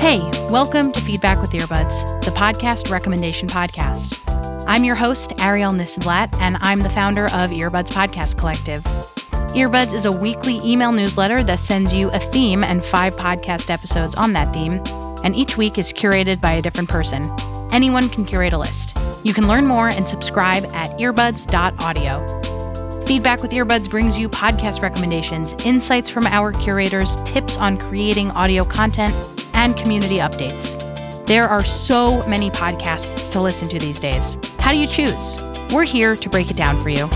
Hey, welcome to Feedback with Earbuds, the podcast recommendation podcast. I'm your host, Ariel Nissenblatt, and I'm the founder of Earbuds Podcast Collective. Earbuds is a weekly email newsletter that sends you a theme and five podcast episodes on that theme, and each week is curated by a different person. Anyone can curate a list. You can learn more and subscribe at earbuds.audio. Feedback with Earbuds brings you podcast recommendations, insights from our curators, tips on creating audio content, and community updates. There are so many podcasts to listen to these days. How do you choose? We're here to break it down for you.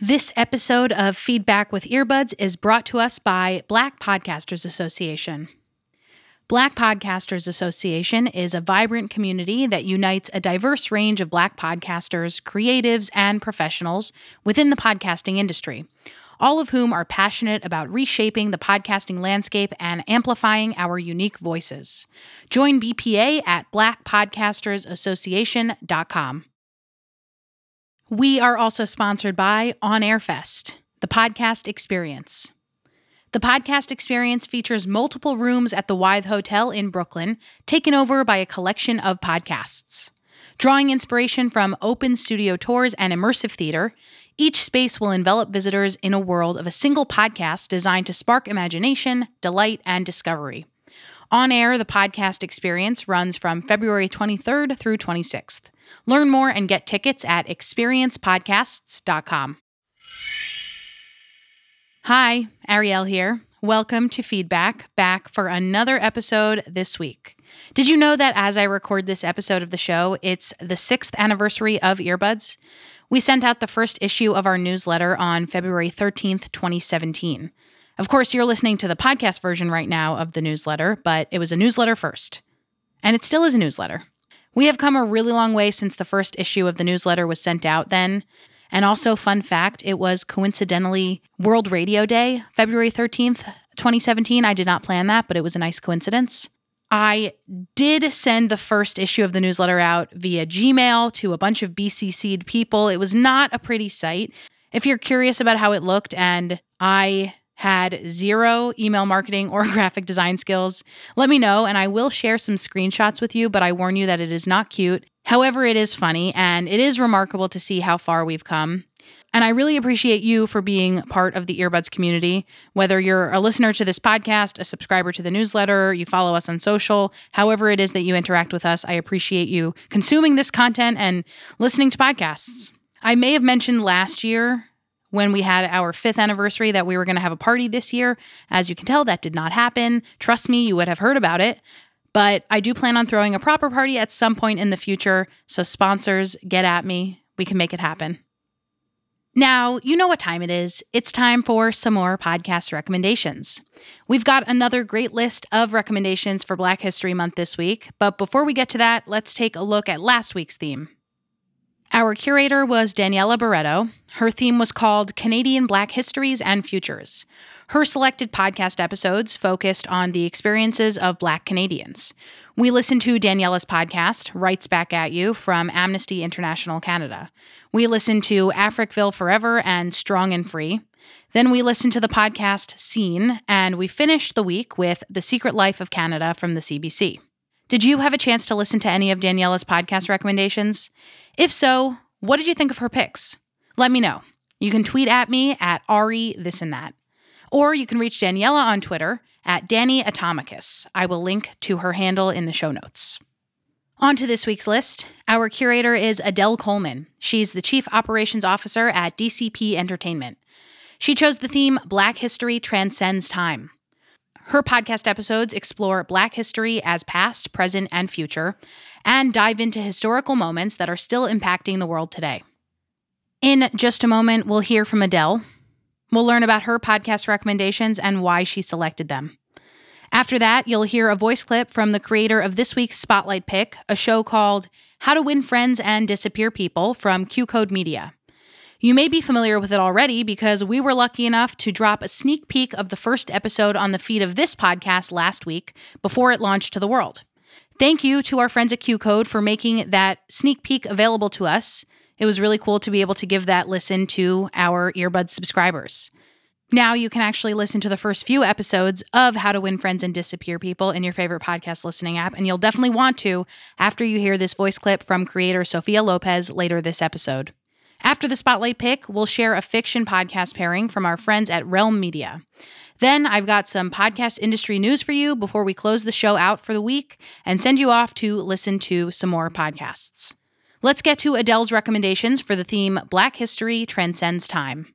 This episode of Feedback with Earbuds is brought to us by Black Podcasters Association. Black Podcasters Association is a vibrant community that unites a diverse range of Black podcasters, creatives, and professionals within the podcasting industry, all of whom are passionate about reshaping the podcasting landscape and amplifying our unique voices. Join BPA at blackpodcastersassociation.com. We are also sponsored by On Air Fest, the podcast experience. The podcast experience features multiple rooms at the Wythe Hotel in Brooklyn, taken over by a collection of podcasts. Drawing inspiration from open studio tours and immersive theater, each space will envelop visitors in a world of a single podcast designed to spark imagination, delight, and discovery. On air, the podcast experience runs from February 23rd through 26th. Learn more and get tickets at experiencepodcasts.com. Hi, Ariel here. Welcome to Feedback, back for another episode this week. Did you know that as I record this episode of the show, it's the sixth anniversary of Earbuds? We sent out the first issue of our newsletter on February 13th, 2017. Of course, you're listening to the podcast version right now of the newsletter, but it was a newsletter first. And it still is a newsletter. We have come a really long way since the first issue of the newsletter was sent out then. And also, fun fact, it was coincidentally World Radio Day, February 13th, 2017. I did not plan that, but it was a nice coincidence. I did send the first issue of the newsletter out via Gmail to a bunch of BCC'd people. It was not a pretty sight. If you're curious about how it looked, and I had zero email marketing or graphic design skills, let me know and I will share some screenshots with you, but I warn you that it is not cute. However, it is funny and it is remarkable to see how far we've come. And I really appreciate you for being part of the Earbuds community. Whether you're a listener to this podcast, a subscriber to the newsletter, you follow us on social, however it is that you interact with us, I appreciate you consuming this content and listening to podcasts. I may have mentioned last year when we had our fifth anniversary that we were going to have a party this year. As you can tell, that did not happen. Trust me, you would have heard about it. But I do plan on throwing a proper party at some point in the future. So, sponsors, get at me. We can make it happen. Now, you know what time it is. It's time for some more podcast recommendations. We've got another great list of recommendations for Black History Month this week. But before we get to that, let's take a look at last week's theme. Our curator was Daniela Barreto. Her theme was called Canadian Black Histories and Futures. Her selected podcast episodes focused on the experiences of Black Canadians. We listened to Daniela's podcast, Rights Back at You, from Amnesty International Canada. We listened to Africville Forever and Strong and Free. Then we listened to the podcast Scene, and we finished the week with The Secret Life of Canada from the CBC. Did you have a chance to listen to any of Daniela's podcast recommendations? If so, what did you think of her picks? Let me know. You can tweet at me at Ari this and that. Or you can reach Daniela on Twitter at Danny Atomicus. I will link to her handle in the show notes. On to this week's list. Our curator is Adele Coleman. She's the Chief Operations Officer at DCP Entertainment. She chose the theme Black History Transcends Time. Her podcast episodes explore Black history as past, present, and future, and dive into historical moments that are still impacting the world today. In just a moment, we'll hear from Adele. We'll learn about her podcast recommendations and why she selected them. After that, you'll hear a voice clip from the creator of this week's Spotlight Pick, a show called How to Win Friends and Disappear People from Q Code Media. You may be familiar with it already because we were lucky enough to drop a sneak peek of the first episode on the feed of this podcast last week before it launched to the world. Thank you to our friends at Q Code for making that sneak peek available to us. It was really cool to be able to give that listen to our earbud subscribers. Now you can actually listen to the first few episodes of How to Win Friends and Disappear People in your favorite podcast listening app, and you'll definitely want to after you hear this voice clip from creator Sophia Lopez later this episode. After the spotlight pick, we'll share a fiction podcast pairing from our friends at Realm Media. Then I've got some podcast industry news for you before we close the show out for the week and send you off to listen to some more podcasts. Let's get to Adele's recommendations for the theme Black History Transcends Time.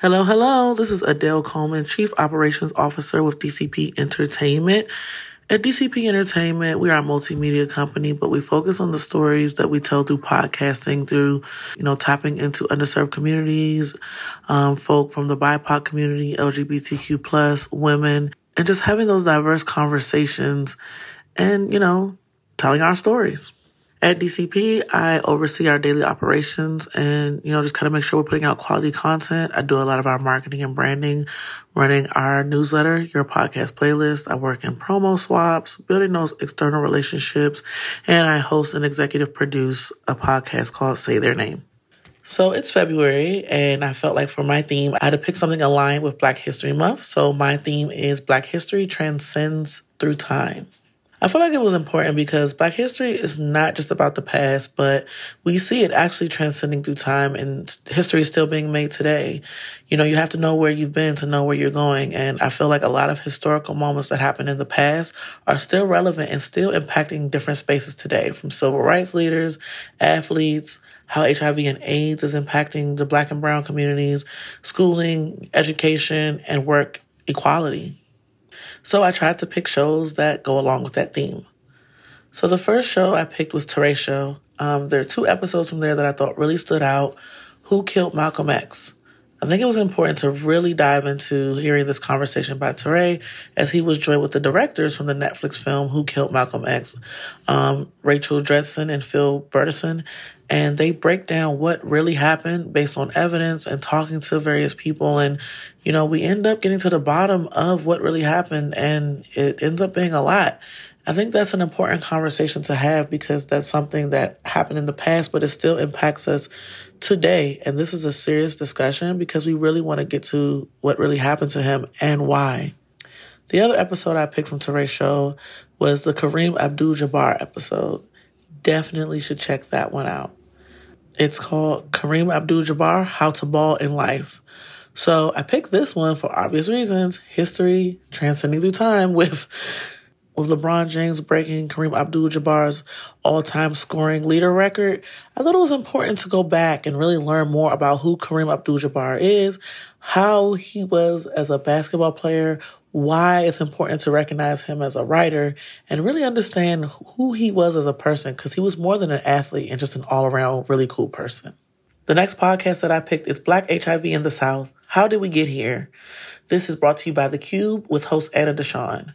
Hello, hello. This is Adele Coleman, Chief Operations Officer with DCP Entertainment. At DCP Entertainment, we are a multimedia company, but we focus on the stories that we tell through podcasting, through, you know, tapping into underserved communities, um, folk from the BIPOC community, LGBTQ plus, women, and just having those diverse conversations and, you know, telling our stories. At DCP, I oversee our daily operations and, you know, just kind of make sure we're putting out quality content. I do a lot of our marketing and branding, running our newsletter, your podcast playlist. I work in promo swaps, building those external relationships, and I host and executive produce a podcast called Say Their Name. So it's February, and I felt like for my theme, I had to pick something aligned with Black History Month. So my theme is Black History Transcends Through Time. I feel like it was important because Black history is not just about the past, but we see it actually transcending through time and history is still being made today. You know, you have to know where you've been to know where you're going. And I feel like a lot of historical moments that happened in the past are still relevant and still impacting different spaces today from civil rights leaders, athletes, how HIV and AIDS is impacting the black and brown communities, schooling, education, and work equality. So I tried to pick shows that go along with that theme. So the first show I picked was Show. Um, there are two episodes from there that I thought really stood out. Who Killed Malcolm X? I think it was important to really dive into hearing this conversation by Touré as he was joined with the directors from the Netflix film Who Killed Malcolm X, um, Rachel Dretzin and Phil Bertelsen, and they break down what really happened based on evidence and talking to various people. And you know we end up getting to the bottom of what really happened and it ends up being a lot. I think that's an important conversation to have because that's something that happened in the past but it still impacts us today. And this is a serious discussion because we really want to get to what really happened to him and why. The other episode i picked from Touré show was the kareem abdul-jabbar episode. Definitely should check that one out. It's called Kareem Abdul Jabbar How to Ball in Life. So I picked this one for obvious reasons history transcending through time with. With LeBron James breaking Kareem Abdul Jabbar's all time scoring leader record, I thought it was important to go back and really learn more about who Kareem Abdul Jabbar is, how he was as a basketball player, why it's important to recognize him as a writer and really understand who he was as a person because he was more than an athlete and just an all around really cool person. The next podcast that I picked is Black HIV in the South. How did we get here? This is brought to you by The Cube with host Anna Deshawn.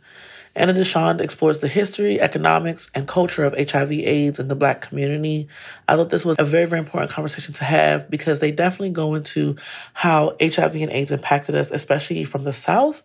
Anna Deshawn explores the history, economics, and culture of HIV AIDS in the Black community. I thought this was a very, very important conversation to have because they definitely go into how HIV and AIDS impacted us, especially from the South,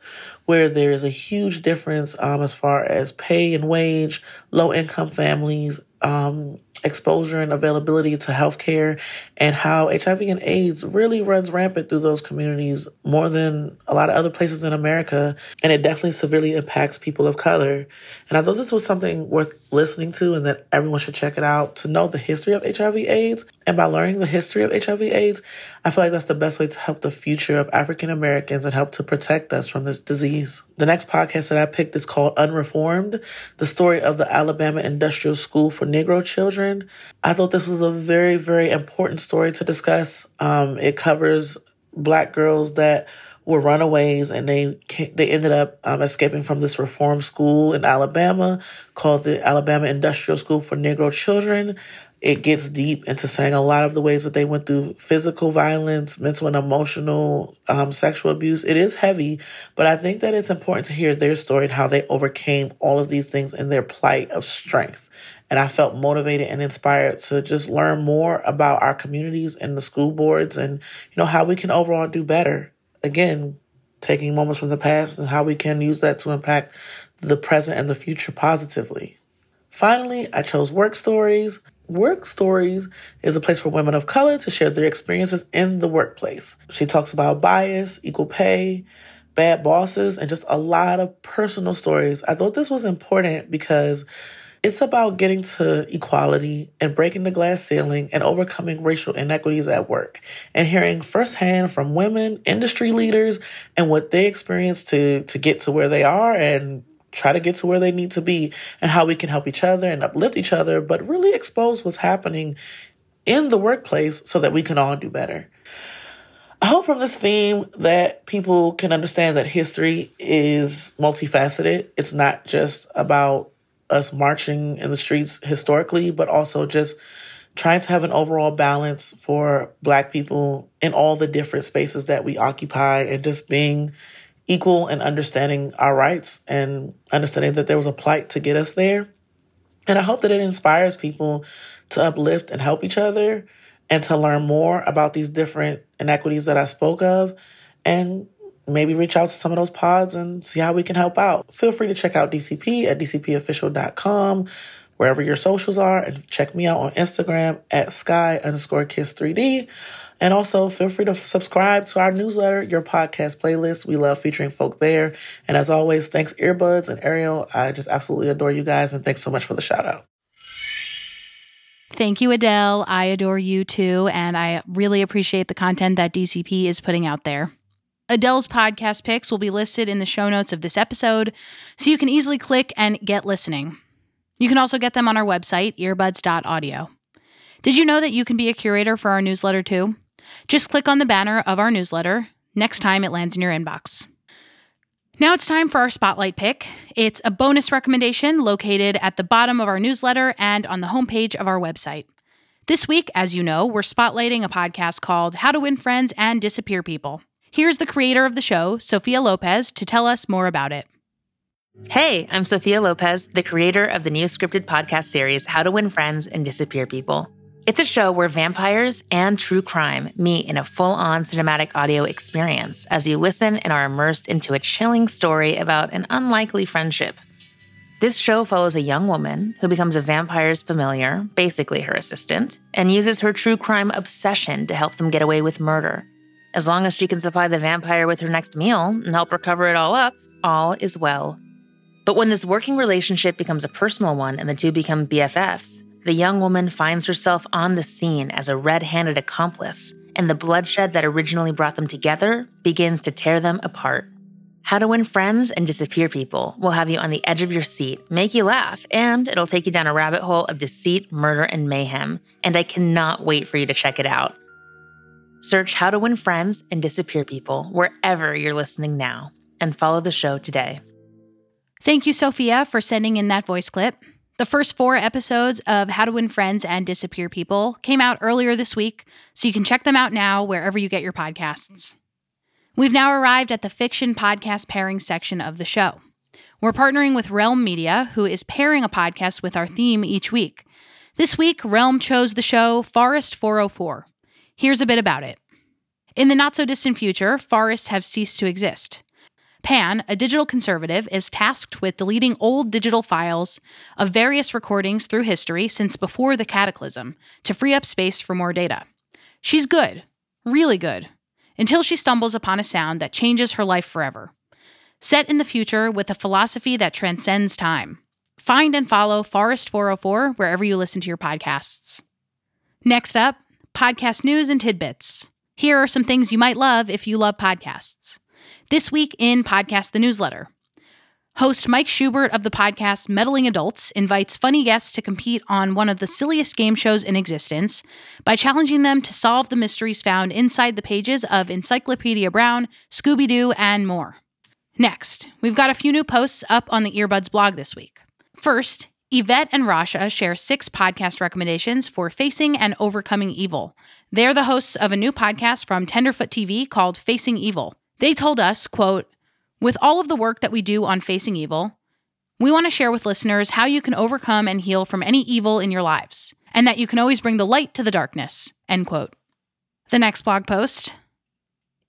where there is a huge difference um, as far as pay and wage, low income families, um, exposure and availability to healthcare and how HIV and AIDS really runs rampant through those communities more than a lot of other places in America. And it definitely severely impacts people of color. And I thought this was something worth listening to and that everyone should check it out to know the history of HIV AIDS. And by learning the history of HIV AIDS, I feel like that's the best way to help the future of African Americans and help to protect us from this disease. The next podcast that I picked is called Unreformed, the story of the Alabama Industrial School for Negro Children. I thought this was a very, very important story to discuss. Um, it covers black girls that were runaways and they they ended up um, escaping from this reform school in Alabama called the Alabama Industrial School for Negro Children. It gets deep into saying a lot of the ways that they went through physical violence, mental and emotional, um, sexual abuse. It is heavy, but I think that it's important to hear their story and how they overcame all of these things in their plight of strength. And I felt motivated and inspired to just learn more about our communities and the school boards and, you know, how we can overall do better again, taking moments from the past and how we can use that to impact the present and the future positively. Finally, I chose Work Stories. Work Stories is a place for women of color to share their experiences in the workplace. She talks about bias, equal pay, bad bosses, and just a lot of personal stories. I thought this was important because it's about getting to equality and breaking the glass ceiling and overcoming racial inequities at work and hearing firsthand from women, industry leaders, and what they experience to, to get to where they are and try to get to where they need to be and how we can help each other and uplift each other, but really expose what's happening in the workplace so that we can all do better. I hope from this theme that people can understand that history is multifaceted. It's not just about us marching in the streets historically, but also just trying to have an overall balance for Black people in all the different spaces that we occupy and just being equal and understanding our rights and understanding that there was a plight to get us there. And I hope that it inspires people to uplift and help each other and to learn more about these different inequities that I spoke of and maybe reach out to some of those pods and see how we can help out. Feel free to check out DCP at dcpofficial.com, wherever your socials are, and check me out on Instagram at sky underscore kiss 3D. And also feel free to subscribe to our newsletter, your podcast playlist. We love featuring folk there. And as always, thanks Earbuds and Ariel. I just absolutely adore you guys and thanks so much for the shout out. Thank you, Adele. I adore you too. And I really appreciate the content that DCP is putting out there. Adele's podcast picks will be listed in the show notes of this episode, so you can easily click and get listening. You can also get them on our website, earbuds.audio. Did you know that you can be a curator for our newsletter too? Just click on the banner of our newsletter next time it lands in your inbox. Now it's time for our spotlight pick. It's a bonus recommendation located at the bottom of our newsletter and on the homepage of our website. This week, as you know, we're spotlighting a podcast called How to Win Friends and Disappear People. Here's the creator of the show, Sophia Lopez, to tell us more about it. Hey, I'm Sophia Lopez, the creator of the new scripted podcast series, How to Win Friends and Disappear People. It's a show where vampires and true crime meet in a full on cinematic audio experience as you listen and are immersed into a chilling story about an unlikely friendship. This show follows a young woman who becomes a vampire's familiar, basically her assistant, and uses her true crime obsession to help them get away with murder. As long as she can supply the vampire with her next meal and help her cover it all up, all is well. But when this working relationship becomes a personal one and the two become BFFs, the young woman finds herself on the scene as a red handed accomplice, and the bloodshed that originally brought them together begins to tear them apart. How to Win Friends and Disappear People will have you on the edge of your seat, make you laugh, and it'll take you down a rabbit hole of deceit, murder, and mayhem. And I cannot wait for you to check it out. Search How to Win Friends and Disappear People wherever you're listening now and follow the show today. Thank you, Sophia, for sending in that voice clip. The first four episodes of How to Win Friends and Disappear People came out earlier this week, so you can check them out now wherever you get your podcasts. We've now arrived at the fiction podcast pairing section of the show. We're partnering with Realm Media, who is pairing a podcast with our theme each week. This week, Realm chose the show Forest 404. Here's a bit about it. In the not so distant future, forests have ceased to exist. Pan, a digital conservative, is tasked with deleting old digital files of various recordings through history since before the cataclysm to free up space for more data. She's good, really good, until she stumbles upon a sound that changes her life forever. Set in the future with a philosophy that transcends time. Find and follow Forest 404 wherever you listen to your podcasts. Next up, podcast news and tidbits. Here are some things you might love if you love podcasts. This week in Podcast the Newsletter. Host Mike Schubert of the podcast Meddling Adults invites funny guests to compete on one of the silliest game shows in existence by challenging them to solve the mysteries found inside the pages of Encyclopedia Brown, Scooby Doo, and more. Next, we've got a few new posts up on the Earbuds blog this week. First, Yvette and Rasha share six podcast recommendations for facing and overcoming evil. They're the hosts of a new podcast from Tenderfoot TV called Facing Evil. They told us, quote, with all of the work that we do on facing evil, we want to share with listeners how you can overcome and heal from any evil in your lives, and that you can always bring the light to the darkness. End quote. The next blog post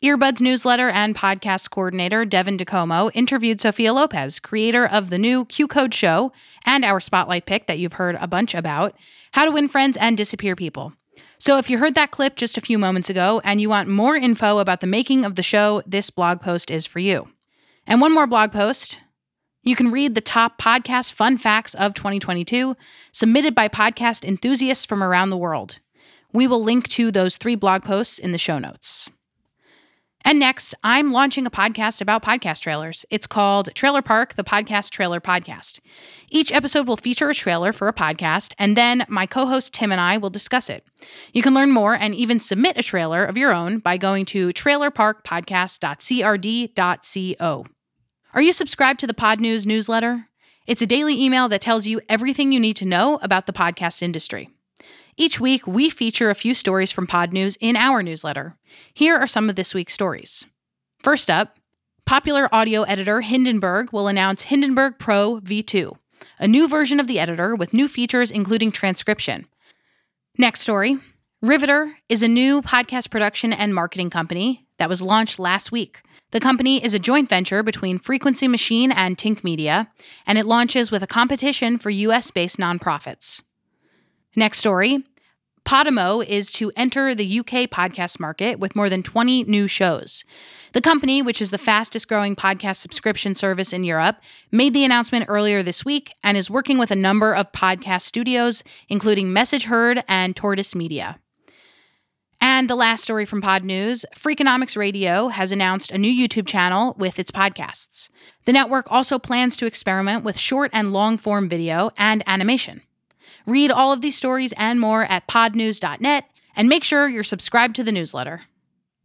Earbuds newsletter and podcast coordinator Devin DeComo interviewed Sophia Lopez, creator of the new Q Code show and our spotlight pick that you've heard a bunch about How to Win Friends and Disappear People. So, if you heard that clip just a few moments ago and you want more info about the making of the show, this blog post is for you. And one more blog post. You can read the top podcast fun facts of 2022 submitted by podcast enthusiasts from around the world. We will link to those three blog posts in the show notes. And next, I'm launching a podcast about podcast trailers. It's called Trailer Park, the Podcast Trailer Podcast. Each episode will feature a trailer for a podcast, and then my co host Tim and I will discuss it. You can learn more and even submit a trailer of your own by going to trailerparkpodcast.crd.co. Are you subscribed to the Pod News newsletter? It's a daily email that tells you everything you need to know about the podcast industry. Each week, we feature a few stories from Pod News in our newsletter. Here are some of this week's stories. First up, popular audio editor Hindenburg will announce Hindenburg Pro V2, a new version of the editor with new features including transcription. Next story Riveter is a new podcast production and marketing company that was launched last week. The company is a joint venture between Frequency Machine and Tink Media, and it launches with a competition for US based nonprofits. Next story Podimo is to enter the UK podcast market with more than 20 new shows. The company, which is the fastest growing podcast subscription service in Europe, made the announcement earlier this week and is working with a number of podcast studios, including Message Heard and Tortoise Media. And the last story from Pod News Freakonomics Radio has announced a new YouTube channel with its podcasts. The network also plans to experiment with short and long form video and animation. Read all of these stories and more at podnews.net and make sure you're subscribed to the newsletter.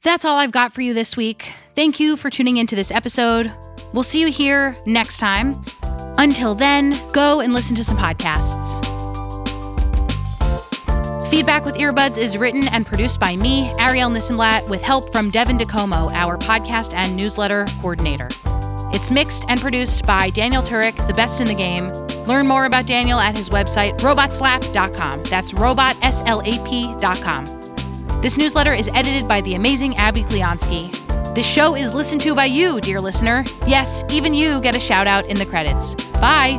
That's all I've got for you this week. Thank you for tuning into this episode. We'll see you here next time. Until then, go and listen to some podcasts. Feedback with Earbuds is written and produced by me, Ariel Nissenblatt, with help from Devin DeComo, our podcast and newsletter coordinator. It's mixed and produced by Daniel Turek, the best in the game. Learn more about Daniel at his website, robotslap.com. That's robotslap.com. This newsletter is edited by the amazing Abby Kleonsky. This show is listened to by you, dear listener. Yes, even you get a shout out in the credits. Bye.